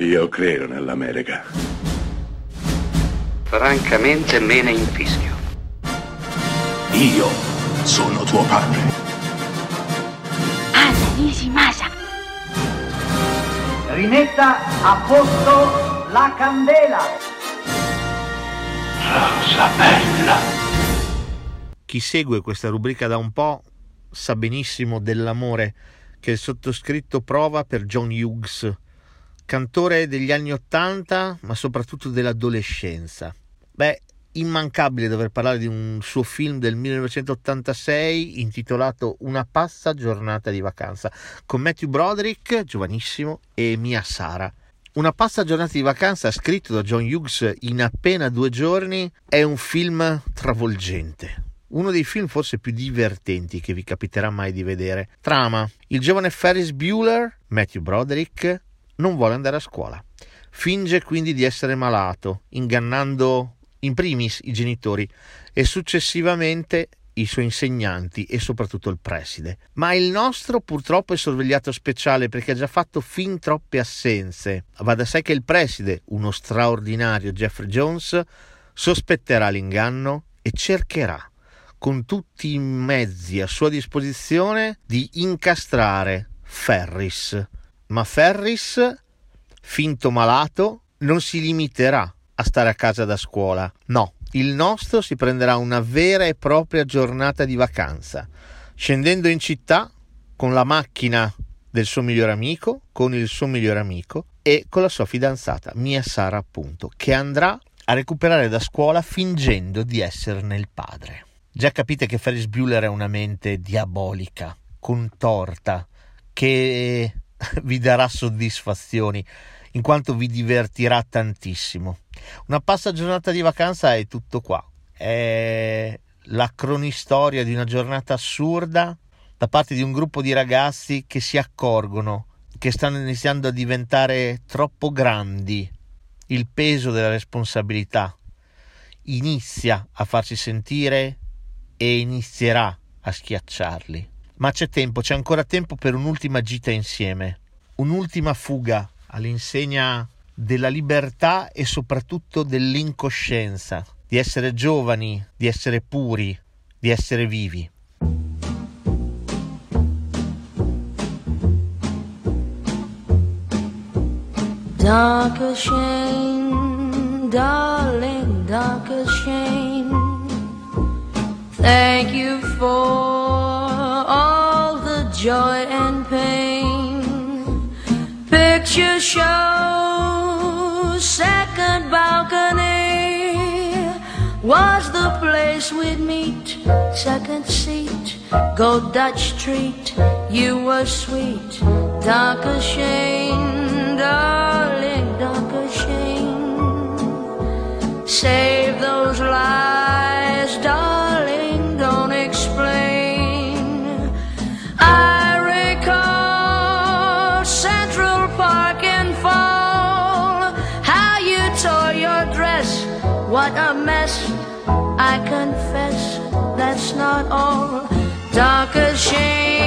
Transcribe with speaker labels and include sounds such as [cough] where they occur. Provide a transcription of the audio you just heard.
Speaker 1: Io credo nell'America.
Speaker 2: Francamente me ne infischio.
Speaker 3: Io sono tuo padre.
Speaker 4: Anna Nishimasa.
Speaker 5: Rimetta a posto la candela.
Speaker 3: Rosa bella.
Speaker 6: Chi segue questa rubrica da un po' sa benissimo dell'amore che il sottoscritto prova per John Hughes, cantore degli anni Ottanta, ma soprattutto dell'adolescenza. Beh, immancabile dover parlare di un suo film del 1986 intitolato Una passa giornata di vacanza, con Matthew Broderick, giovanissimo, e Mia Sara. Una passa giornata di vacanza scritto da John Hughes in appena due giorni è un film travolgente. Uno dei film forse più divertenti che vi capiterà mai di vedere. Trama: il giovane Ferris Bueller, Matthew Broderick, non vuole andare a scuola. Finge quindi di essere malato, ingannando in primis i genitori e successivamente i suoi insegnanti e soprattutto il preside. Ma il nostro purtroppo è sorvegliato speciale perché ha già fatto fin troppe assenze. Va da sé che il preside, uno straordinario Jeffrey Jones, sospetterà l'inganno e cercherà con tutti i mezzi a sua disposizione di incastrare Ferris. Ma Ferris, finto malato, non si limiterà a stare a casa da scuola. No, il nostro si prenderà una vera e propria giornata di vacanza, scendendo in città con la macchina del suo migliore amico, con il suo migliore amico e con la sua fidanzata, Mia Sara appunto, che andrà a recuperare da scuola fingendo di esserne il padre. Già capite che Ferris Bueller è una mente diabolica, contorta, che [laughs] vi darà soddisfazioni, in quanto vi divertirà tantissimo. Una passa giornata di vacanza è tutto qua. È la cronistoria di una giornata assurda da parte di un gruppo di ragazzi che si accorgono che stanno iniziando a diventare troppo grandi. Il peso della responsabilità inizia a farsi sentire e inizierà a schiacciarli. Ma c'è tempo, c'è ancora tempo per un'ultima gita insieme, un'ultima fuga all'insegna della libertà e soprattutto dell'incoscienza, di essere giovani, di essere puri, di essere vivi.
Speaker 7: Darker shame, darling, darker shame. Thank you for joy and pain. Picture show, second balcony was the place we'd meet. Second seat, go Dutch treat. You were sweet, darker shame, what a mess. I confess that's not all. Darker shame,